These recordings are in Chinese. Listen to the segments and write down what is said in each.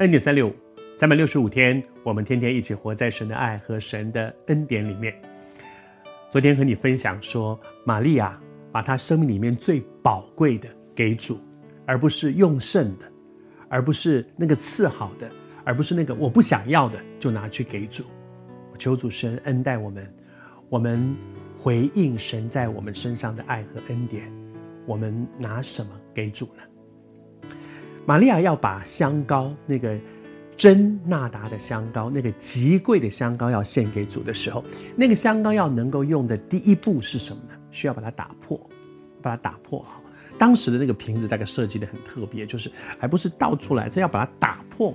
恩典三六五，三百六十五天，我们天天一起活在神的爱和神的恩典里面。昨天和你分享说，玛利亚把她生命里面最宝贵的给主，而不是用剩的，而不是那个次好的，而不是那个我不想要的就拿去给主。我求主神恩待我们，我们回应神在我们身上的爱和恩典，我们拿什么给主呢？玛利亚要把香膏，那个真纳达的香膏，那个极贵的香膏要献给主的时候，那个香膏要能够用的第一步是什么呢？需要把它打破，把它打破哈。当时的那个瓶子大概设计的很特别，就是还不是倒出来，这要把它打破。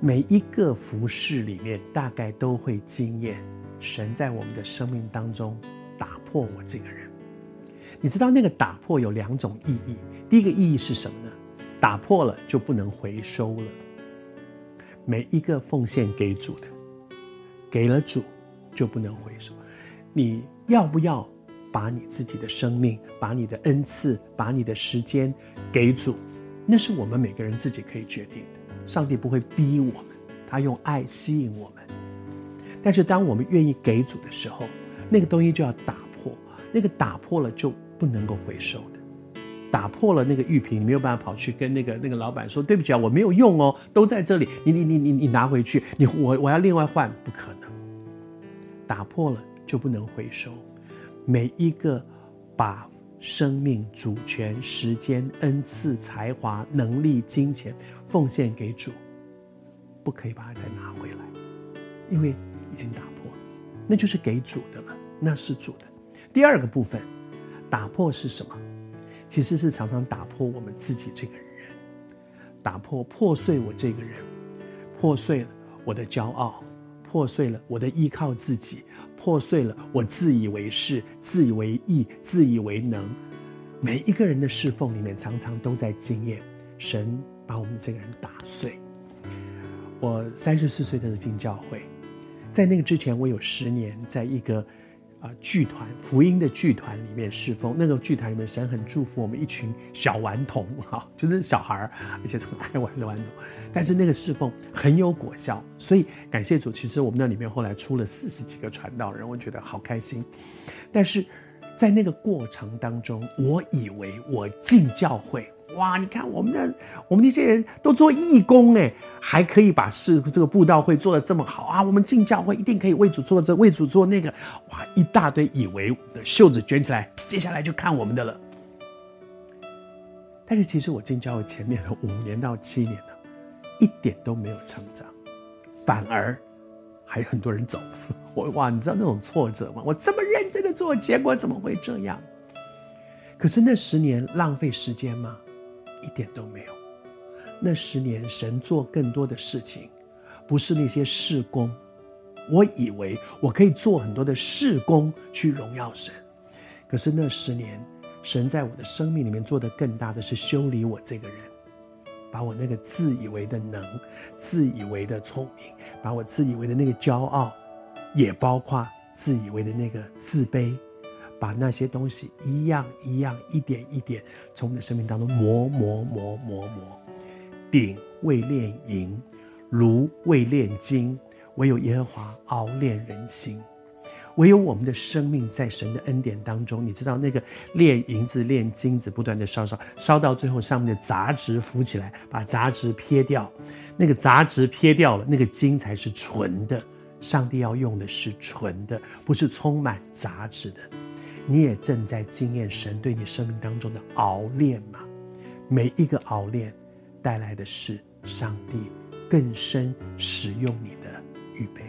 每一个服饰里面，大概都会经验神在我们的生命当中打破我这个人。你知道那个打破有两种意义。第一个意义是什么呢？打破了就不能回收了。每一个奉献给主的，给了主就不能回收。你要不要把你自己的生命、把你的恩赐、把你的时间给主？那是我们每个人自己可以决定的。上帝不会逼我们，他用爱吸引我们。但是当我们愿意给主的时候，那个东西就要打破，那个打破了就不能够回收的。打破了那个玉瓶，你没有办法跑去跟那个那个老板说对不起啊，我没有用哦，都在这里，你你你你你拿回去，你我我要另外换，不可能。打破了就不能回收。每一个把生命、主权、时间、恩赐、才华、能力、金钱奉献给主，不可以把它再拿回来，因为已经打破了，那就是给主的了，那是主的。第二个部分，打破是什么？其实是常常打破我们自己这个人，打破破碎我这个人，破碎了我的骄傲，破碎了我的依靠自己，破碎了我自以为是、自以为义、自以为能。每一个人的侍奉里面，常常都在经验神把我们这个人打碎。我三十四岁的进教会，在那个之前，我有十年在一个。啊，剧团福音的剧团里面侍奉，那个剧团里面神很祝福我们一群小顽童 哈，就是小孩儿，而且很爱玩的顽童。但是那个侍奉很有果效，所以感谢主。其实我们那里面后来出了四十几个传道人，我觉得好开心。但是在那个过程当中，我以为我进教会。哇！你看我们的我们那些人都做义工哎，还可以把事这个布道会做得这么好啊！我们进教会一定可以为主做这为主做那个，哇！一大堆以为的袖子卷起来，接下来就看我们的了。但是其实我进教会前面的五年到七年呢，一点都没有成长，反而还有很多人走。我哇！你知道那种挫折吗？我这么认真的做，结果怎么会这样？可是那十年浪费时间吗？一点都没有。那十年，神做更多的事情，不是那些事工。我以为我可以做很多的事工去荣耀神，可是那十年，神在我的生命里面做的更大的是修理我这个人，把我那个自以为的能、自以为的聪明，把我自以为的那个骄傲，也包括自以为的那个自卑。把那些东西一样一样、一点一点从你的生命当中磨磨磨磨磨。鼎为炼银，炉为炼金，唯有耶和华熬炼人心。唯有我们的生命在神的恩典当中，你知道那个炼银子、炼金子，不断的烧烧烧到最后，上面的杂质浮起来，把杂质撇掉。那个杂质撇掉了，那个金才是纯的。上帝要用的是纯的，不是充满杂质的。你也正在经验神对你生命当中的熬炼嘛？每一个熬炼带来的是上帝更深使用你的预备。